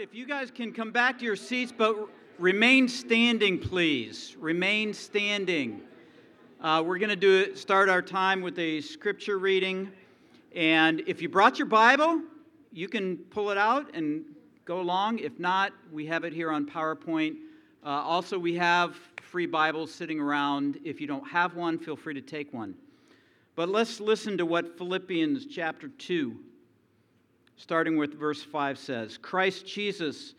right, if you guys can come back to your seats, but remain standing, please. Remain standing. Uh, we're going to do start our time with a scripture reading, and if you brought your Bible, you can pull it out and go along. If not, we have it here on PowerPoint. Uh, also, we have free Bibles sitting around. If you don't have one, feel free to take one. But let's listen to what Philippians chapter 2 starting with verse 5 says Christ Jesus,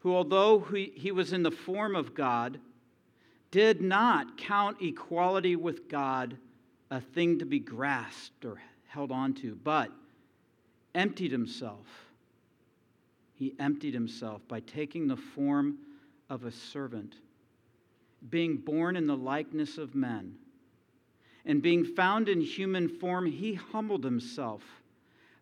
who although he, he was in the form of God, did not count equality with God a thing to be grasped or held on to, but emptied himself. He emptied himself by taking the form of a servant, being born in the likeness of men. And being found in human form, he humbled himself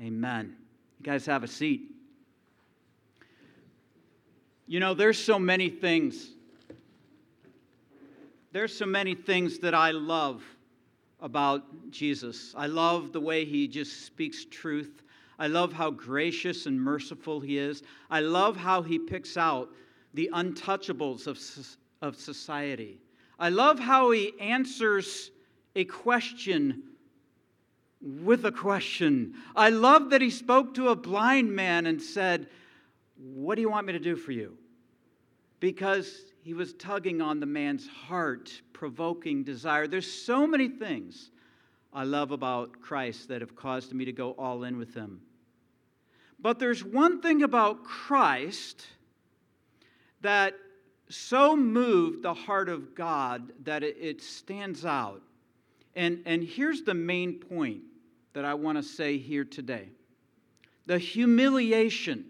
Amen. You guys have a seat. You know, there's so many things. There's so many things that I love about Jesus. I love the way he just speaks truth. I love how gracious and merciful he is. I love how he picks out the untouchables of, of society. I love how he answers a question with a question. I love that he spoke to a blind man and said, What do you want me to do for you? Because he was tugging on the man's heart, provoking desire. There's so many things I love about Christ that have caused me to go all in with him. But there's one thing about Christ that so moved the heart of God that it, stands out. And, and here's the main point that I want to say here today the humiliation,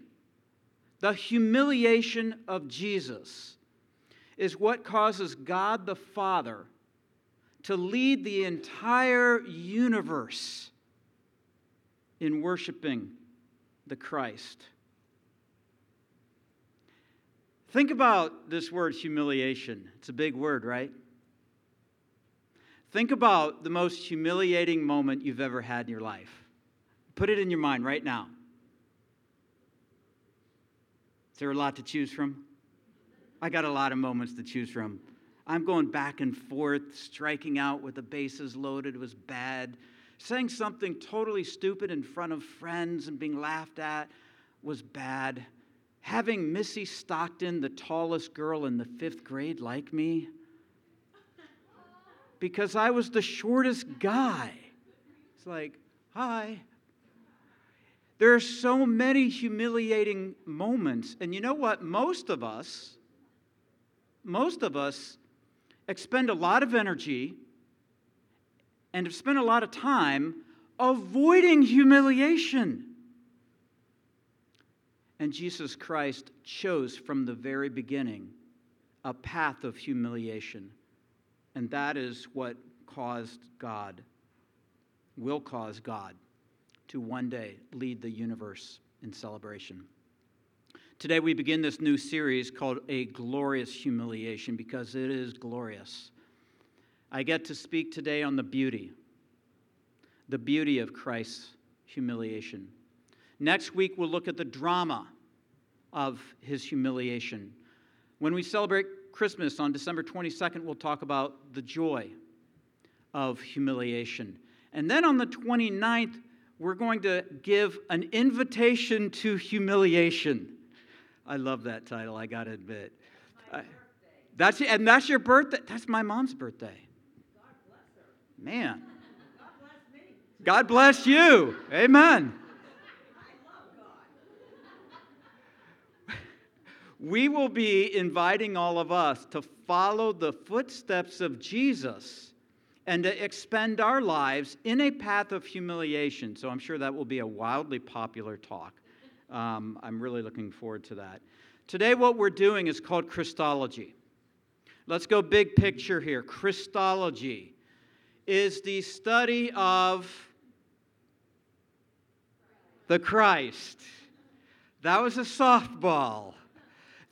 the humiliation of Jesus is what causes God the Father to lead the entire universe in worshiping the Christ. Think about this word humiliation. It's a big word, right? Think about the most humiliating moment you've ever had in your life. Put it in your mind right now. Is there a lot to choose from? I got a lot of moments to choose from. I'm going back and forth, striking out with the bases loaded was bad. Saying something totally stupid in front of friends and being laughed at was bad. Having Missy Stockton, the tallest girl in the fifth grade, like me, because I was the shortest guy. It's like, hi. There are so many humiliating moments. And you know what? Most of us, most of us expend a lot of energy and have spent a lot of time avoiding humiliation. And Jesus Christ chose from the very beginning a path of humiliation. And that is what caused God, will cause God, to one day lead the universe in celebration. Today, we begin this new series called A Glorious Humiliation because it is glorious. I get to speak today on the beauty, the beauty of Christ's humiliation. Next week, we'll look at the drama of his humiliation. When we celebrate Christmas on December 22nd, we'll talk about the joy of humiliation. And then on the 29th, we're going to give an invitation to humiliation. I love that title, I got to admit. I, uh, that's, and that's your birthday? That's my mom's birthday. God bless her. Man. God bless, God bless you. Amen. We will be inviting all of us to follow the footsteps of Jesus and to expend our lives in a path of humiliation. So I'm sure that will be a wildly popular talk um, I'm really looking forward to that. Today, what we're doing is called Christology. Let's go big picture here. Christology is the study of the Christ. That was a softball.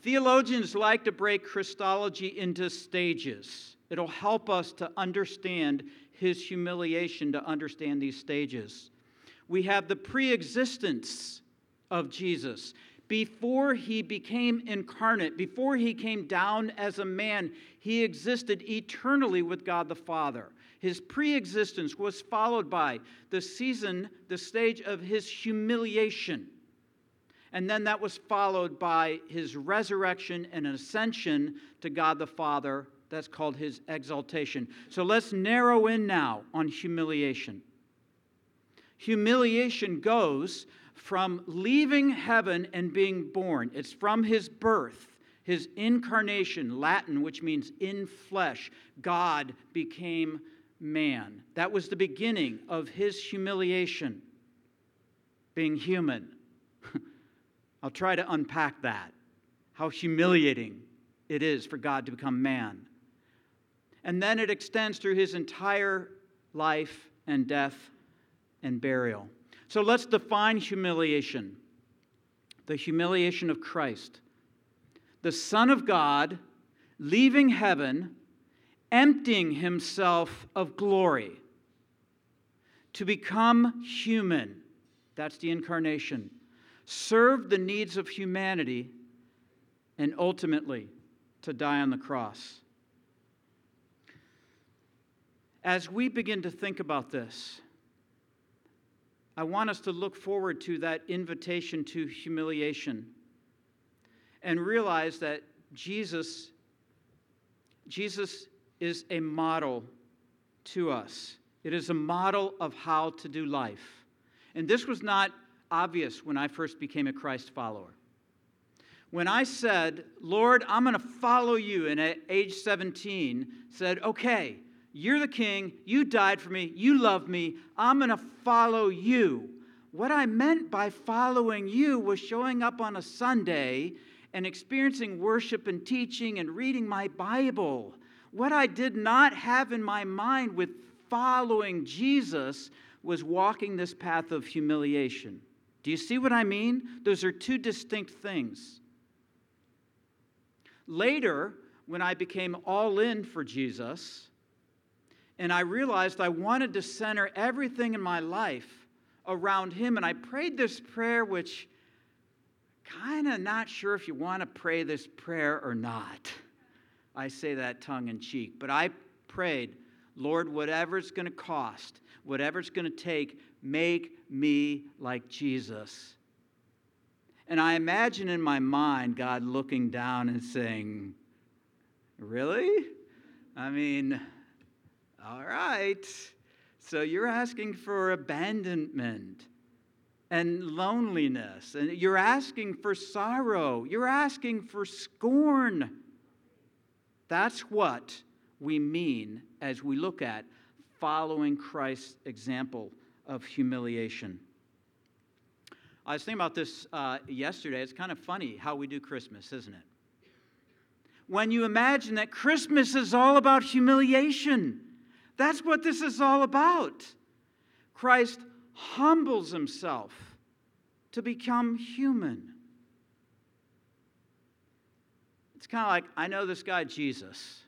Theologians like to break Christology into stages. It'll help us to understand his humiliation, to understand these stages. We have the pre existence of Jesus. Before he became incarnate, before he came down as a man, he existed eternally with God the Father. His pre existence was followed by the season, the stage of his humiliation. And then that was followed by his resurrection and ascension to God the Father. That's called his exaltation. So let's narrow in now on humiliation. Humiliation goes from leaving heaven and being born, it's from his birth, his incarnation, Latin, which means in flesh. God became man. That was the beginning of his humiliation, being human. I'll try to unpack that, how humiliating it is for God to become man. And then it extends through his entire life and death and burial. So let's define humiliation the humiliation of Christ. The Son of God leaving heaven, emptying himself of glory to become human. That's the incarnation. Serve the needs of humanity and ultimately to die on the cross. As we begin to think about this, I want us to look forward to that invitation to humiliation and realize that Jesus Jesus is a model to us. It is a model of how to do life. And this was not obvious when I first became a Christ follower. When I said, Lord, I'm going to follow you, and at age 17 said, okay, you're the king. You died for me. You love me. I'm going to follow you. What I meant by following you was showing up on a Sunday and experiencing worship and teaching and reading my Bible. What I did not have in my mind with following Jesus was walking this path of humiliation. Do you see what I mean? Those are two distinct things. Later, when I became all in for Jesus, and I realized I wanted to center everything in my life around Him. And I prayed this prayer, which kind of not sure if you want to pray this prayer or not. I say that tongue in cheek, but I prayed, Lord, whatever it's going to cost, whatever it's going to take, make me like Jesus. And I imagine in my mind God looking down and saying, Really? I mean, all right. So you're asking for abandonment and loneliness, and you're asking for sorrow, you're asking for scorn. That's what we mean as we look at following Christ's example of humiliation. I was thinking about this uh, yesterday. It's kind of funny how we do Christmas, isn't it? When you imagine that Christmas is all about humiliation, that's what this is all about. Christ humbles himself to become human. It's kind of like I know this guy, Jesus.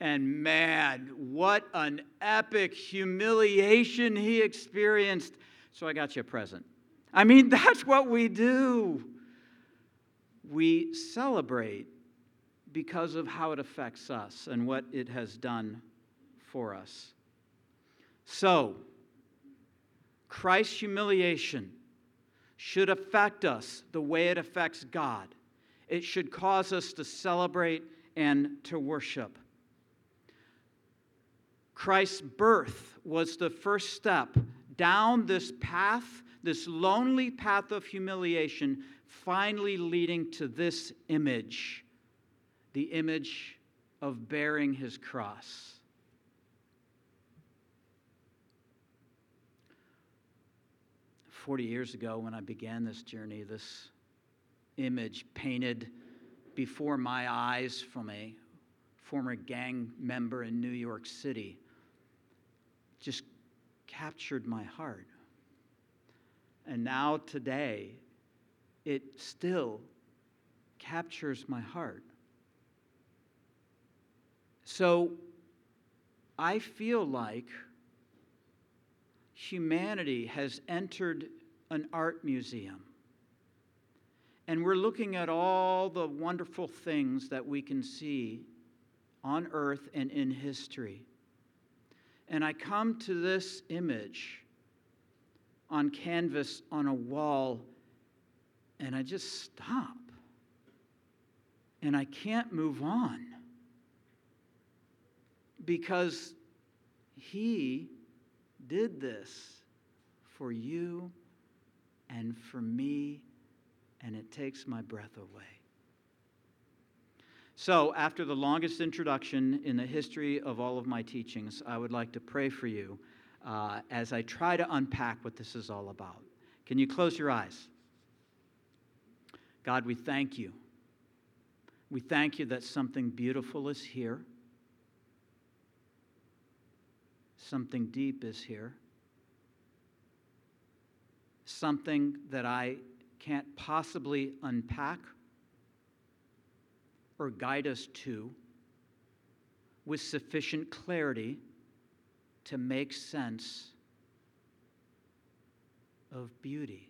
And man, what an epic humiliation he experienced. So I got you a present. I mean, that's what we do. We celebrate because of how it affects us and what it has done for us. So, Christ's humiliation should affect us the way it affects God. It should cause us to celebrate and to worship. Christ's birth was the first step down this path, this lonely path of humiliation, finally leading to this image the image of bearing his cross. 40 years ago when I began this journey, this image painted before my eyes from a former gang member in New York City just captured my heart. And now, today, it still captures my heart. So I feel like humanity has entered an art museum. And we're looking at all the wonderful things that we can see on earth and in history. And I come to this image on canvas on a wall, and I just stop. And I can't move on because he did this for you and for me, and it takes my breath away. So, after the longest introduction in the history of all of my teachings, I would like to pray for you uh, as I try to unpack what this is all about. Can you close your eyes? God, we thank you. We thank you that something beautiful is here, something deep is here, something that I can't possibly unpack or guide us to with sufficient clarity to make sense of beauty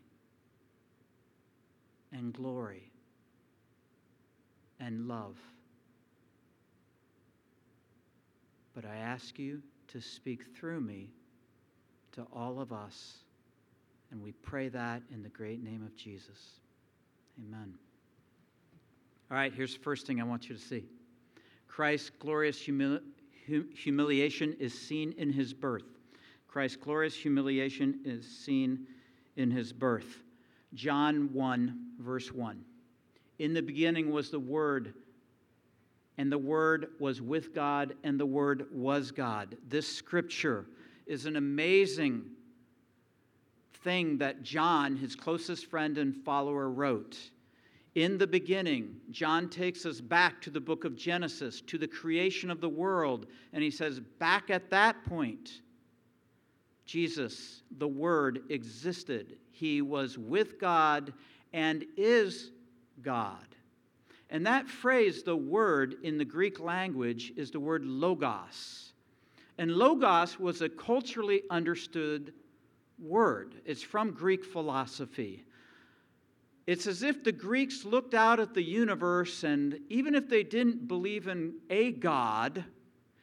and glory and love. But I ask you to speak through me to all of us, and we pray that in the great name of Jesus. Amen. All right, here's the first thing I want you to see Christ's glorious humili- humiliation is seen in his birth. Christ's glorious humiliation is seen in his birth. John 1, verse 1. In the beginning was the Word, and the Word was with God, and the Word was God. This scripture is an amazing thing that John, his closest friend and follower, wrote. In the beginning, John takes us back to the book of Genesis, to the creation of the world, and he says, back at that point, Jesus, the Word, existed. He was with God and is God. And that phrase, the word in the Greek language, is the word logos. And logos was a culturally understood word, it's from Greek philosophy. It's as if the Greeks looked out at the universe, and even if they didn't believe in a God,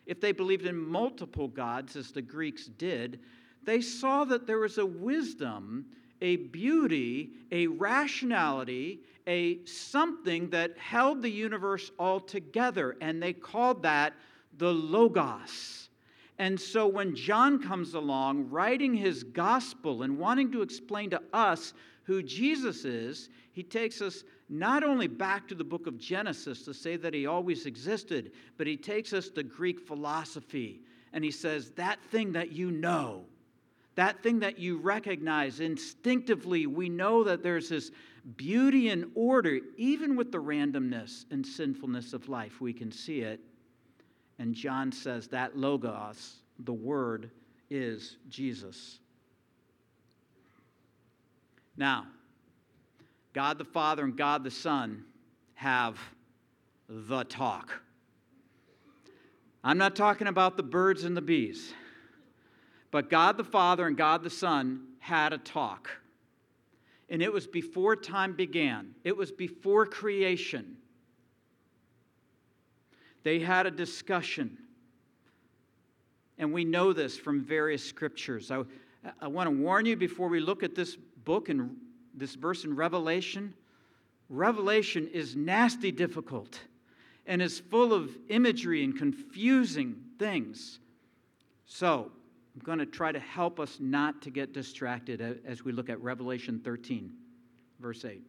if they believed in multiple gods, as the Greeks did, they saw that there was a wisdom, a beauty, a rationality, a something that held the universe all together, and they called that the Logos. And so when John comes along writing his gospel and wanting to explain to us who Jesus is, he takes us not only back to the book of Genesis to say that he always existed, but he takes us to Greek philosophy and he says, That thing that you know, that thing that you recognize instinctively, we know that there's this beauty and order, even with the randomness and sinfulness of life, we can see it. And John says that Logos, the Word, is Jesus. Now, God the Father and God the Son have the talk. I'm not talking about the birds and the bees, but God the Father and God the Son had a talk. And it was before time began, it was before creation. They had a discussion. And we know this from various scriptures. I, I want to warn you before we look at this book and this verse in Revelation. Revelation is nasty difficult and is full of imagery and confusing things. So, I'm going to try to help us not to get distracted as we look at Revelation 13, verse 8.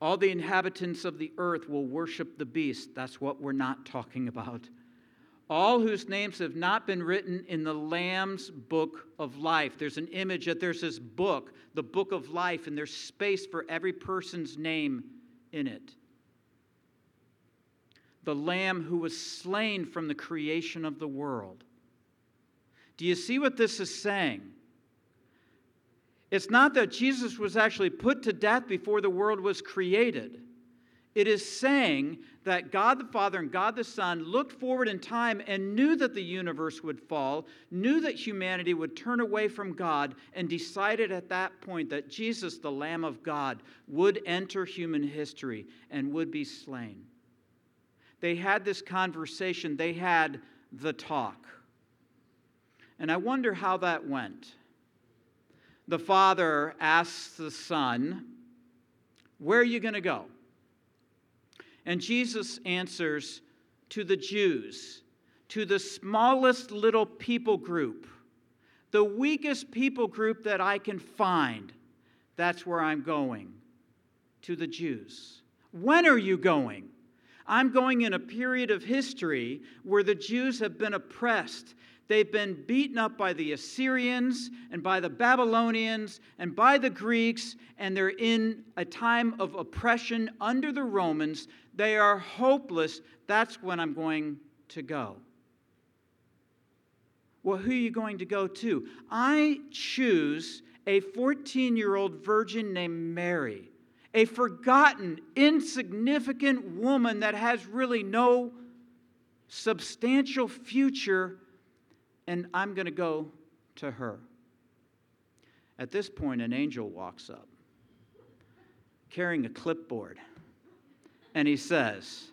All the inhabitants of the earth will worship the beast. That's what we're not talking about. All whose names have not been written in the Lamb's book of life. There's an image that there's this book, the book of life, and there's space for every person's name in it. The Lamb who was slain from the creation of the world. Do you see what this is saying? It's not that Jesus was actually put to death before the world was created. It is saying that God the Father and God the Son looked forward in time and knew that the universe would fall, knew that humanity would turn away from God, and decided at that point that Jesus, the Lamb of God, would enter human history and would be slain. They had this conversation, they had the talk. And I wonder how that went. The Father asks the Son, Where are you going to go? And Jesus answers to the Jews, to the smallest little people group, the weakest people group that I can find. That's where I'm going, to the Jews. When are you going? I'm going in a period of history where the Jews have been oppressed They've been beaten up by the Assyrians and by the Babylonians and by the Greeks, and they're in a time of oppression under the Romans. They are hopeless. That's when I'm going to go. Well, who are you going to go to? I choose a 14 year old virgin named Mary, a forgotten, insignificant woman that has really no substantial future and I'm going to go to her. At this point, an angel walks up carrying a clipboard, and he says,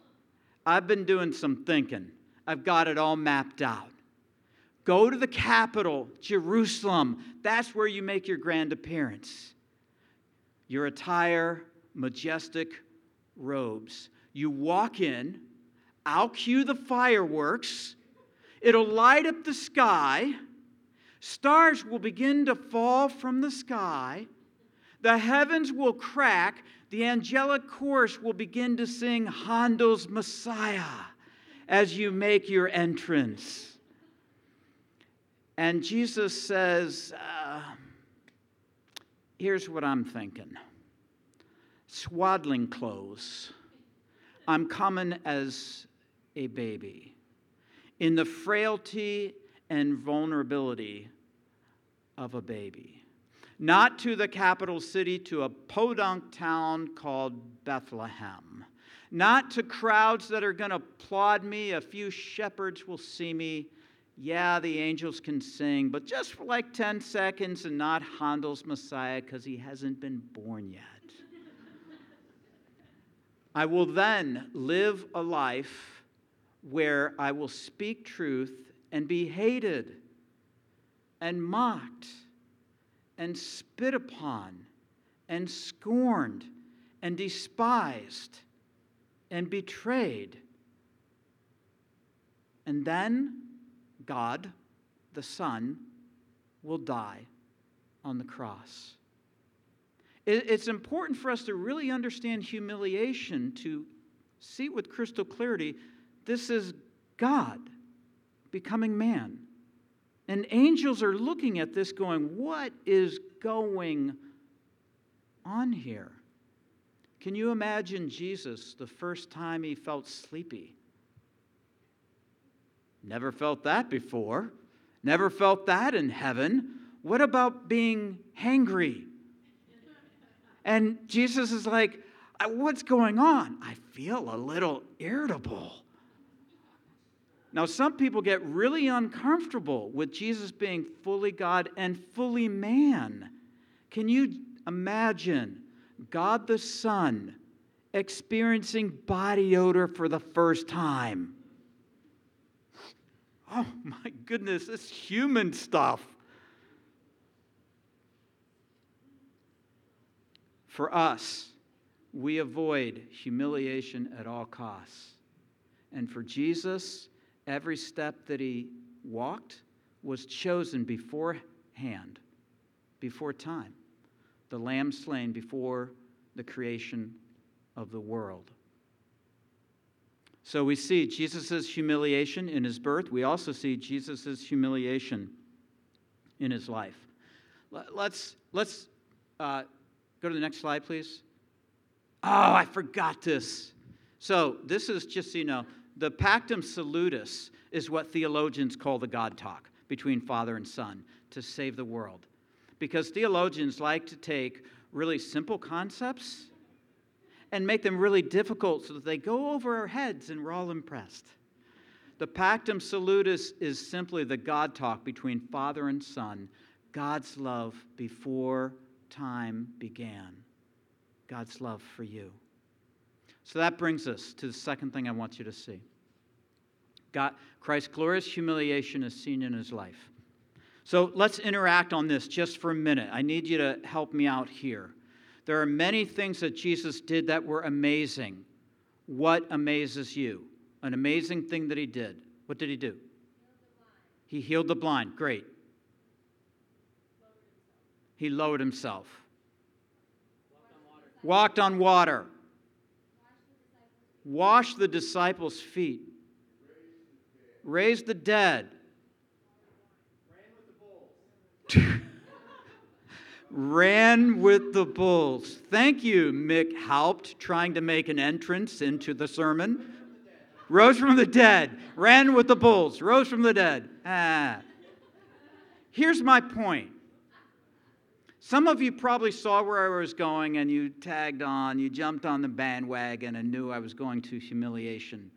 I've been doing some thinking. I've got it all mapped out. Go to the capital, Jerusalem. That's where you make your grand appearance. Your attire, majestic robes. You walk in, I'll cue the fireworks It'll light up the sky. Stars will begin to fall from the sky. The heavens will crack. The angelic chorus will begin to sing Handel's Messiah as you make your entrance. And Jesus says, uh, Here's what I'm thinking swaddling clothes. I'm coming as a baby in the frailty and vulnerability of a baby. Not to the capital city, to a podunk town called Bethlehem. Not to crowds that are going to applaud me. A few shepherds will see me. Yeah, the angels can sing, but just for like 10 seconds and not Handel's Messiah because he hasn't been born yet. I will then live a life where I will speak truth and be hated and mocked and spit upon and scorned and despised and betrayed. And then God, the Son, will die on the cross. It's important for us to really understand humiliation, to see with crystal clarity this is God becoming man. And angels are looking at this going, What is going on here? Can you imagine Jesus the first time he felt sleepy? Never felt that before. Never felt that in heaven. What about being hangry? And Jesus is like, What's going on? I feel a little irritable. Now, some people get really uncomfortable with Jesus being fully God and fully man. Can you imagine God the Son experiencing body odor for the first time? Oh my goodness, this human stuff. For us, we avoid humiliation at all costs. And for Jesus, Every step that he walked was chosen beforehand, before time. The lamb slain before the creation of the world. So we see Jesus' humiliation in his birth. We also see Jesus' humiliation in his life. Let's, let's uh, go to the next slide, please. Oh, I forgot this. So, this is just so you know, the Pactum Salutis is what theologians call the God talk between Father and Son to save the world. Because theologians like to take really simple concepts and make them really difficult so that they go over our heads and we're all impressed. The Pactum Salutis is simply the God talk between Father and Son, God's love before time began, God's love for you. So that brings us to the second thing I want you to see. God, Christ's glorious humiliation is seen in his life. So let's interact on this just for a minute. I need you to help me out here. There are many things that Jesus did that were amazing. What amazes you? An amazing thing that he did. What did he do? He healed the blind. Great. He lowered himself. Walked on water. Washed the disciples' feet. Raised the dead. Ran with the bulls. Thank you, Mick Haupt, trying to make an entrance into the sermon. Rose from the dead. Ran with the bulls. Rose from the dead. Ah. Here's my point some of you probably saw where I was going and you tagged on, you jumped on the bandwagon and knew I was going to humiliation.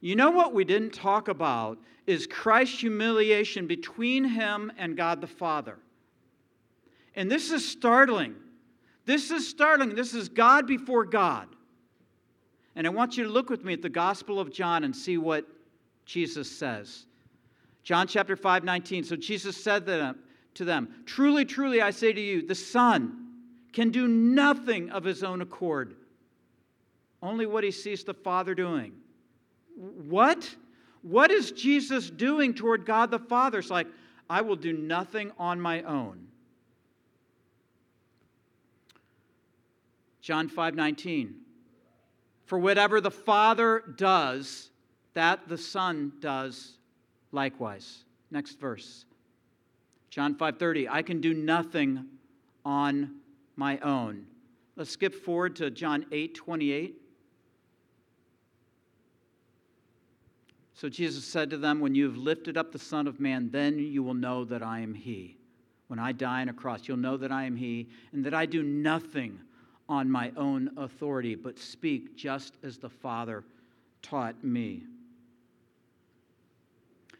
You know what we didn't talk about is Christ's humiliation between him and God the Father. And this is startling. This is startling. This is God before God. And I want you to look with me at the Gospel of John and see what Jesus says. John chapter 5, 19. So Jesus said to them. Truly, truly, I say to you, the Son can do nothing of his own accord, only what he sees the Father doing. What? What is Jesus doing toward God the Father? It's like, I will do nothing on my own. John 5 19. For whatever the Father does, that the Son does likewise. Next verse. John 5:30, I can do nothing on my own. Let's skip forward to John 8:28. So Jesus said to them, When you have lifted up the Son of Man, then you will know that I am He. When I die on a cross, you'll know that I am He, and that I do nothing on my own authority, but speak just as the Father taught me.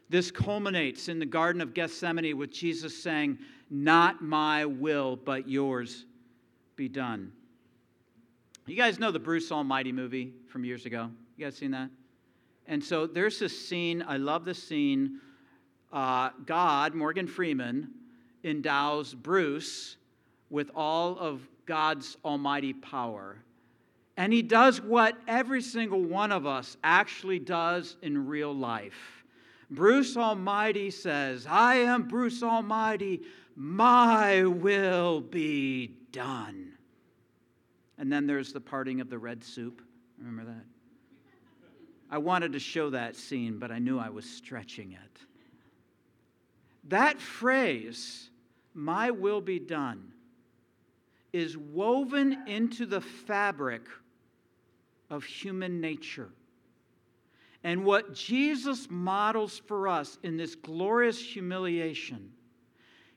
This culminates in the Garden of Gethsemane with Jesus saying, Not my will, but yours be done. You guys know the Bruce Almighty movie from years ago? You guys seen that? And so there's this scene, I love this scene. Uh, God, Morgan Freeman, endows Bruce with all of God's almighty power. And he does what every single one of us actually does in real life Bruce Almighty says, I am Bruce Almighty, my will be done. And then there's the parting of the red soup. Remember that? I wanted to show that scene, but I knew I was stretching it. That phrase, my will be done, is woven into the fabric of human nature. And what Jesus models for us in this glorious humiliation,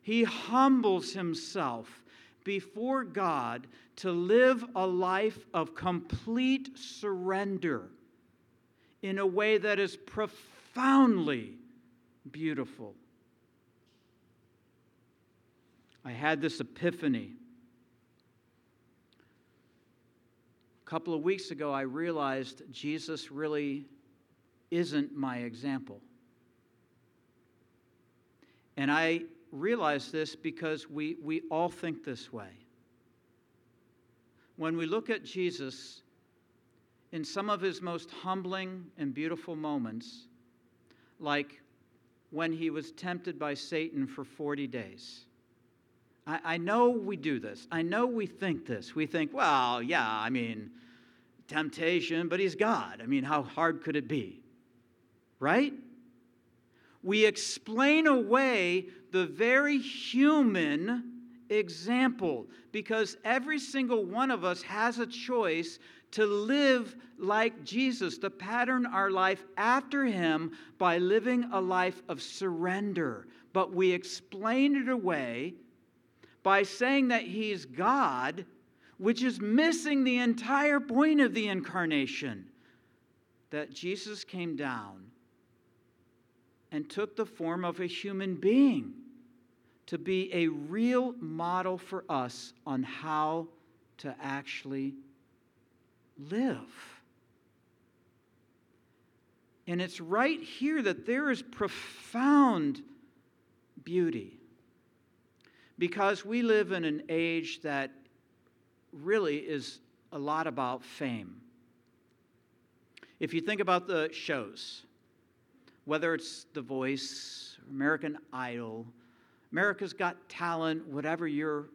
he humbles himself before God to live a life of complete surrender in a way that is profoundly beautiful. I had this epiphany. A couple of weeks ago, I realized Jesus really isn't my example. And I realize this because we, we all think this way. When we look at Jesus in some of his most humbling and beautiful moments, like when he was tempted by Satan for 40 days. I, I know we do this. I know we think this. We think, well, yeah, I mean, temptation, but he's God. I mean, how hard could it be? Right? We explain away the very human example because every single one of us has a choice to live like Jesus, to pattern our life after him by living a life of surrender. But we explain it away by saying that he's God, which is missing the entire point of the incarnation that Jesus came down and took the form of a human being to be a real model for us on how to actually live. And it's right here that there is profound beauty. Because we live in an age that really is a lot about fame. If you think about the shows, whether it's The Voice, American Idol, America's Got Talent, whatever your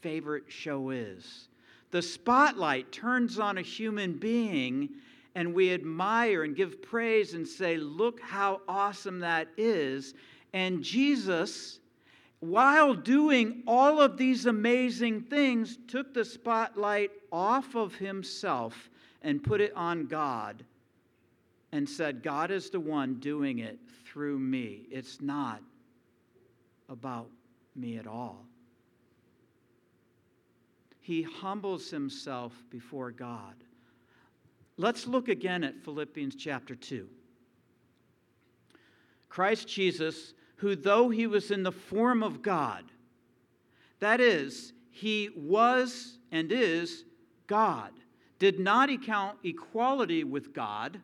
favorite show is, the spotlight turns on a human being and we admire and give praise and say, Look how awesome that is. And Jesus, while doing all of these amazing things, took the spotlight off of himself and put it on God and said, God is the one doing it through me. It's not about me at all. He humbles himself before God. Let's look again at Philippians chapter 2. Christ Jesus, who though he was in the form of God, that is, he was and is God, did not account equality with God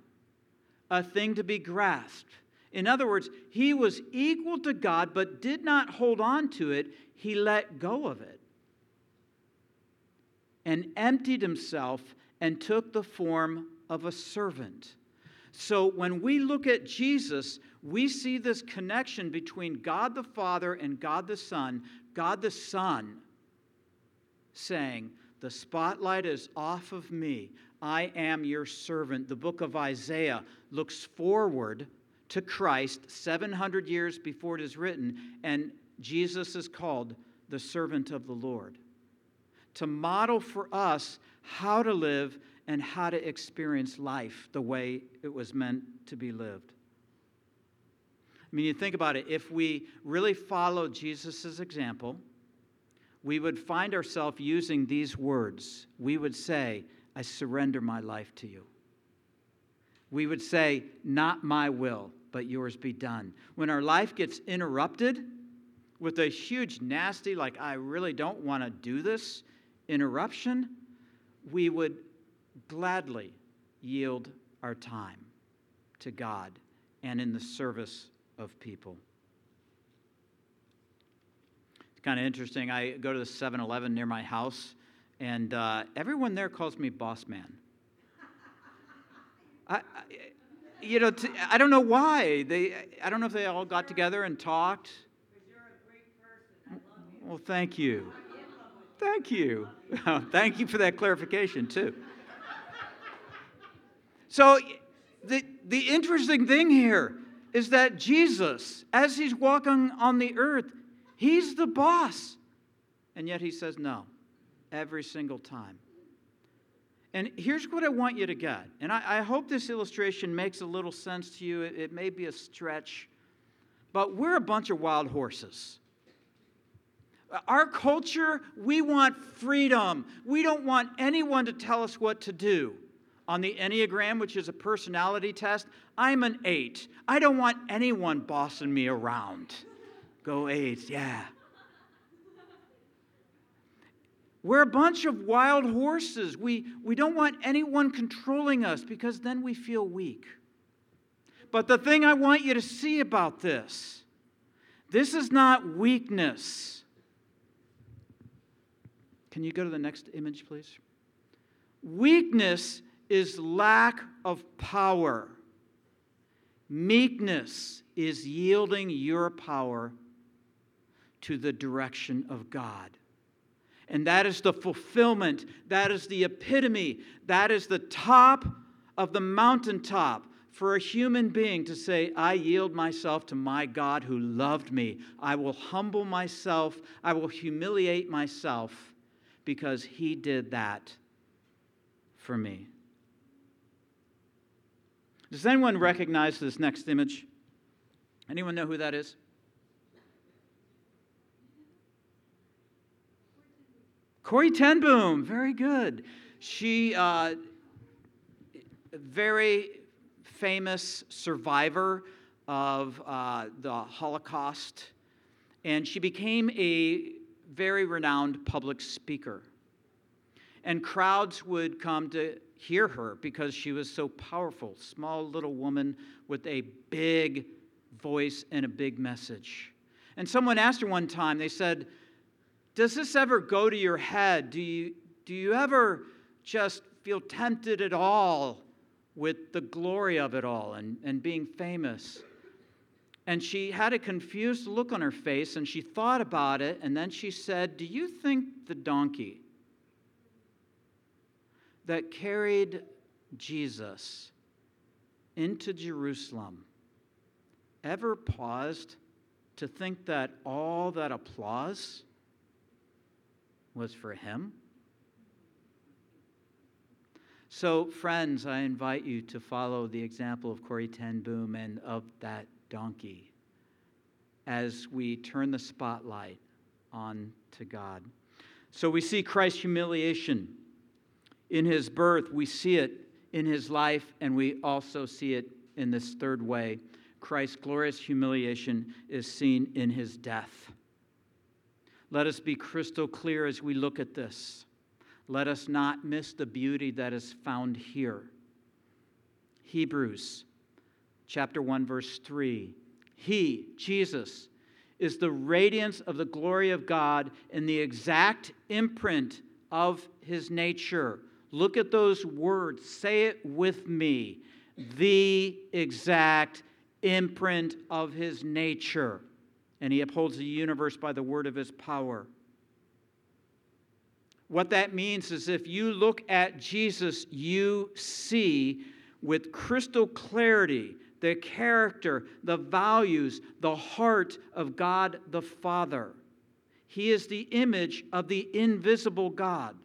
a thing to be grasped. In other words, he was equal to God but did not hold on to it, he let go of it and emptied himself and took the form of a servant. So when we look at Jesus, we see this connection between God the Father and God the Son. God the Son saying, The spotlight is off of me. I am your servant. The book of Isaiah looks forward to Christ 700 years before it is written, and Jesus is called the servant of the Lord. To model for us how to live and how to experience life the way it was meant to be lived. I mean, you think about it, if we really followed Jesus' example, we would find ourselves using these words. We would say, I surrender my life to you. We would say, Not my will, but yours be done. When our life gets interrupted with a huge, nasty, like, I really don't want to do this interruption, we would gladly yield our time to God and in the service of people. It's kind of interesting. I go to the 7 Eleven near my house, and uh, everyone there calls me boss man. I, I, you know, t- I don't know why. They, I don't know if they all got together and talked. Well, thank you. Thank you. Thank you for that clarification, too. So, the, the interesting thing here is that Jesus, as he's walking on the earth, he's the boss. And yet he says no every single time. And here's what I want you to get. And I, I hope this illustration makes a little sense to you. It, it may be a stretch, but we're a bunch of wild horses. Our culture, we want freedom. We don't want anyone to tell us what to do. On the Enneagram, which is a personality test, I'm an eight. I don't want anyone bossing me around. Go eights, yeah. We're a bunch of wild horses. We, we don't want anyone controlling us because then we feel weak. But the thing I want you to see about this this is not weakness. Can you go to the next image, please? Weakness is lack of power. Meekness is yielding your power to the direction of God. And that is the fulfillment, that is the epitome, that is the top of the mountaintop for a human being to say, I yield myself to my God who loved me. I will humble myself, I will humiliate myself because he did that for me. Does anyone recognize this next image? Anyone know who that is? Corrie ten Boom, very good. She, uh, very famous survivor of uh, the Holocaust, and she became a very renowned public speaker. And crowds would come to hear her because she was so powerful. Small little woman with a big voice and a big message. And someone asked her one time, they said, does this ever go to your head? Do you, do you ever just feel tempted at all with the glory of it all and, and being famous? And she had a confused look on her face and she thought about it and then she said, Do you think the donkey that carried Jesus into Jerusalem ever paused to think that all that applause was for him. So, friends, I invite you to follow the example of Corrie ten Boom and of that donkey as we turn the spotlight on to God. So, we see Christ's humiliation in his birth, we see it in his life, and we also see it in this third way. Christ's glorious humiliation is seen in his death. Let us be crystal clear as we look at this. Let us not miss the beauty that is found here. Hebrews chapter 1 verse 3. He, Jesus, is the radiance of the glory of God and the exact imprint of his nature. Look at those words. Say it with me. The exact imprint of his nature and he upholds the universe by the word of his power. What that means is if you look at Jesus, you see with crystal clarity the character, the values, the heart of God the Father. He is the image of the invisible God.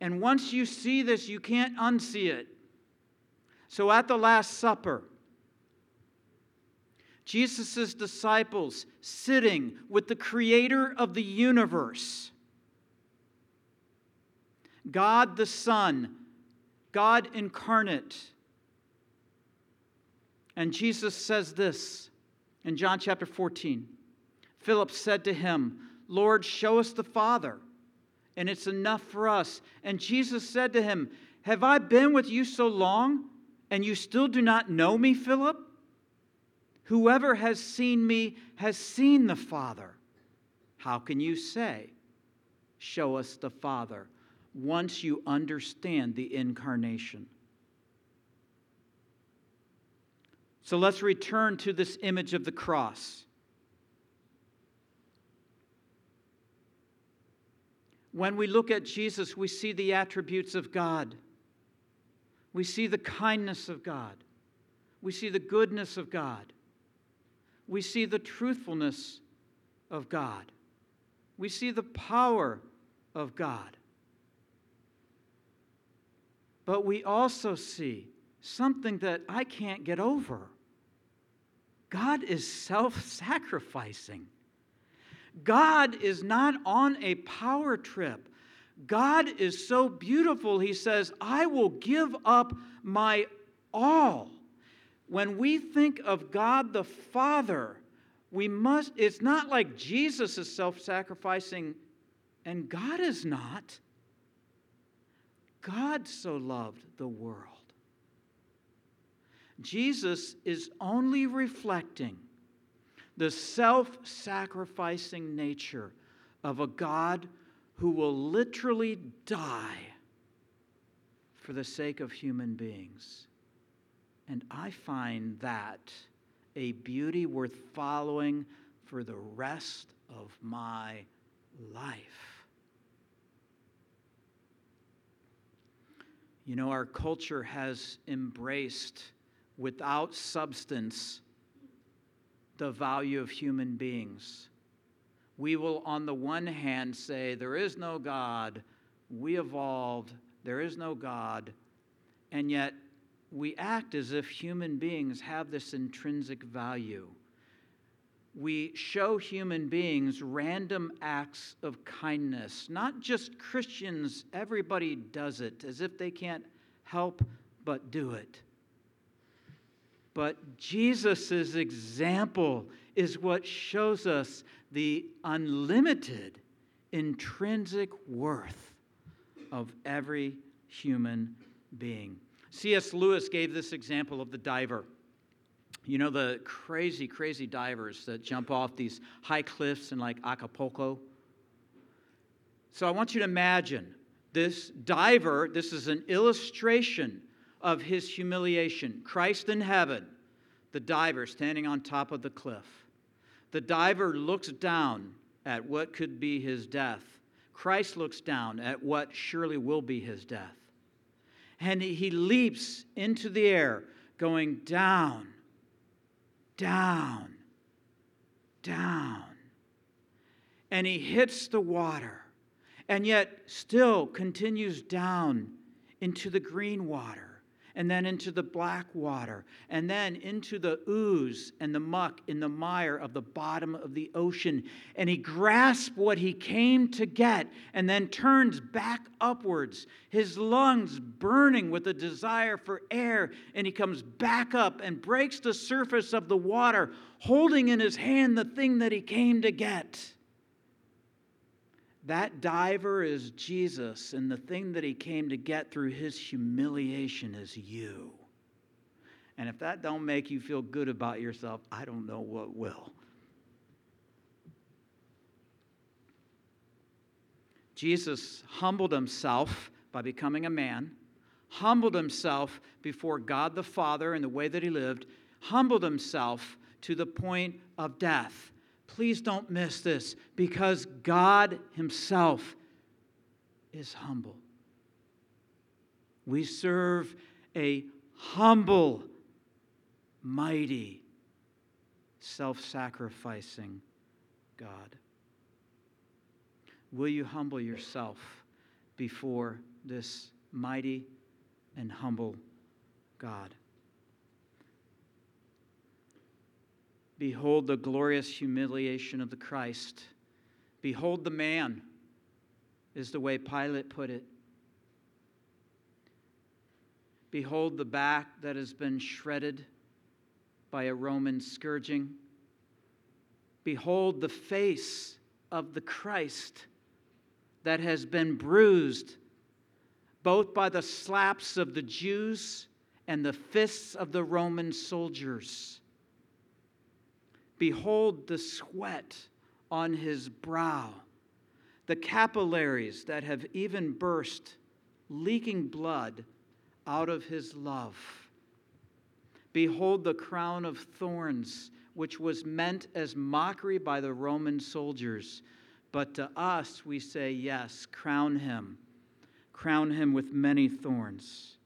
And once you see this, you can't unsee it. So at the Last Supper, Jesus' disciples sitting with the creator of the universe. God the Son, God incarnate. And Jesus says this in John chapter 14 Philip said to him, Lord, show us the Father, and it's enough for us. And Jesus said to him, Have I been with you so long, and you still do not know me, Philip? Whoever has seen me has seen the Father. How can you say, Show us the Father, once you understand the incarnation? So let's return to this image of the cross. When we look at Jesus, we see the attributes of God. We see the kindness of God. We see the goodness of God we see the truthfulness of God. We see the power of God. But we also see something that I can't get over God is self sacrificing. God is not on a power trip. God is so beautiful, he says, I will give up my all when we think of God the Father, we must, it's not like Jesus is self sacrificing and God is not. God so loved the world. Jesus is only reflecting the self sacrificing nature of a God who will literally die for the sake of human beings. And I find that a beauty worth following for the rest of my life. You know, our culture has embraced without substance the value of human beings. We will, on the one hand, say, There is no God, we evolved, there is no God, and yet we act as if human beings have this intrinsic value. We show human beings random acts of kindness, not just Christians, everybody does it as if they can't help but do it. But Jesus' example is what shows us the unlimited intrinsic worth of every human being. C.S. Lewis gave this example of the diver. You know, the crazy, crazy divers that jump off these high cliffs in like Acapulco. So I want you to imagine this diver, this is an illustration of his humiliation. Christ in heaven, the diver standing on top of the cliff. The diver looks down at what could be his death. Christ looks down at what surely will be his death and he leaps into the air, going down, down, down. And he hits the water, and yet still continues down into the green water and then into the black water, and then into the ooze and the muck in the mire of the bottom of the ocean. And he grasps what he came to get and then turns back upwards, his lungs burning with a desire for air. And he comes back up and breaks the surface of the water, holding in his hand the thing that he came to get. That diver is Jesus, and the thing that he came to get through his humiliation is you. And if that don't make you feel good about yourself, I don't know what will. Jesus humbled himself by becoming a man, humbled himself before God the Father in the way that he lived, humbled himself to the point of death Please don't miss this because God Himself is humble. We serve a humble, mighty, self sacrificing God. Will you humble yourself before this mighty and humble God? Behold the glorious humiliation of the Christ. Behold the man, is the way Pilate put it. Behold the back that has been shredded by a Roman scourging. Behold the face of the Christ that has been bruised both by the slaps of the Jews and the fists of the Roman soldiers. Behold the sweat on his brow, the capillaries that have even burst, leaking blood out of his love. Behold the crown of thorns, which was meant as mockery by the Roman soldiers. But to us, we say, Yes, crown him. Crown him with many thorns.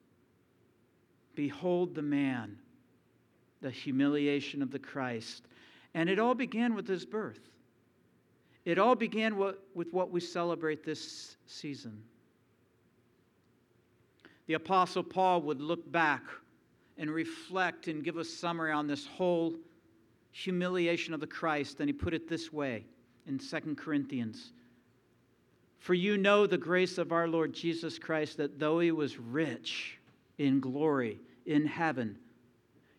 Behold the man, the humiliation of the Christ and it all began with his birth. It all began with what we celebrate this season. The Apostle Paul would look back and reflect and give a summary on this whole humiliation of the Christ, and he put it this way in 2 Corinthians For you know the grace of our Lord Jesus Christ, that though he was rich in glory in heaven,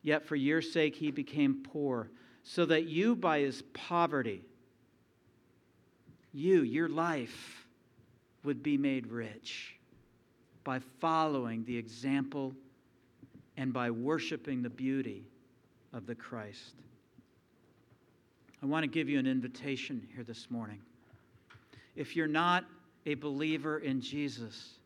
yet for your sake he became poor so that you, by his poverty, you, your life, would be made rich by following the example and by worshiping the beauty of the Christ. I want to give you an invitation here this morning. If you're not a believer in Jesus,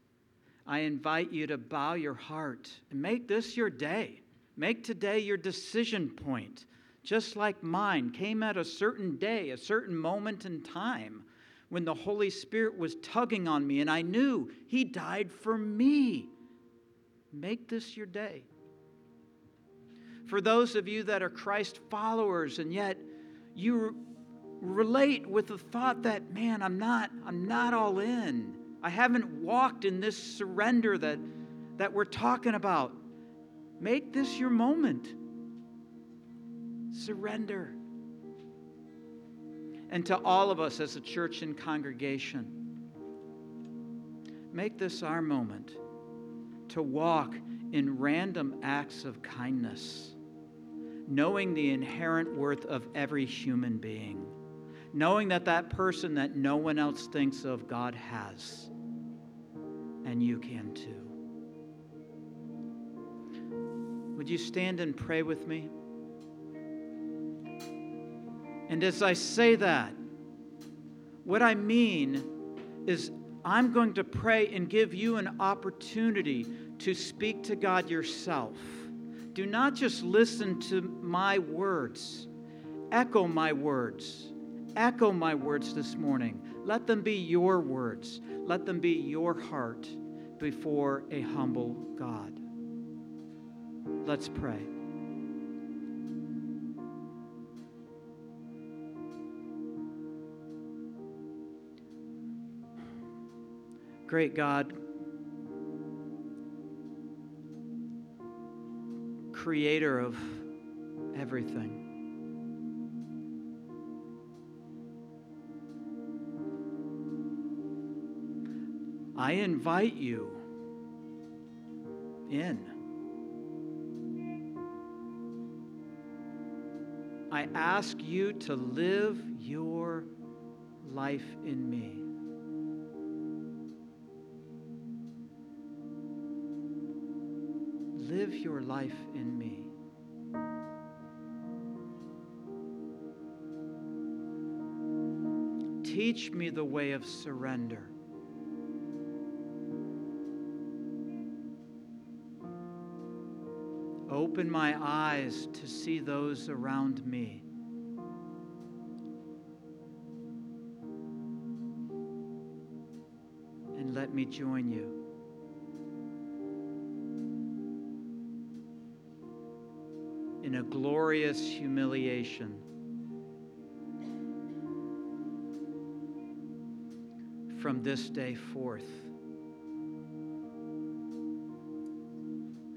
I invite you to bow your heart and make this your day. Make today your decision point just like mine, came at a certain day, a certain moment in time when the Holy Spirit was tugging on me, and I knew He died for me. Make this your day. For those of you that are Christ followers and yet you relate with the thought that, man, I'm not, I'm not all in. I haven't walked in this surrender that, that we're talking about. Make this your moment. Surrender. And to all of us as a church and congregation, make this our moment to walk in random acts of kindness, knowing the inherent worth of every human being, knowing that that person that no one else thinks of, God has, and you can too. Would you stand and pray with me? And as I say that, what I mean is I'm going to pray and give you an opportunity to speak to God yourself. Do not just listen to my words, echo my words. Echo my words this morning. Let them be your words. Let them be your heart before a humble God. Let's pray. Great God, creator of everything. I invite you in. I ask you to live your life in me. Live your life in me. Teach me the way of surrender. Open my eyes to see those around me. And let me join you. In a glorious humiliation. From this day forth,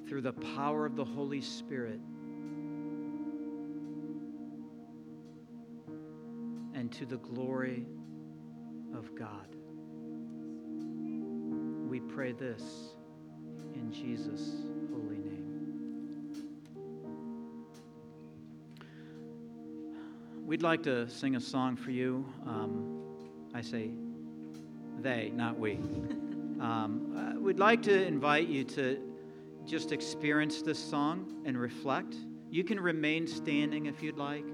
through the power of the Holy Spirit, and to the glory of God. We pray this in Jesus' we'd like to sing a song for you. Um, I say they, not we. Um, uh, we'd like to invite you to just experience this song and reflect. You can remain standing if you'd like.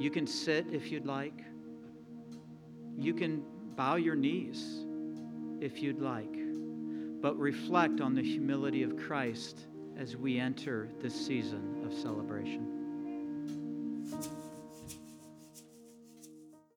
You can sit if you'd like. You can bow your knees if you'd like. But reflect on the humility of Christ as we enter this season of celebration.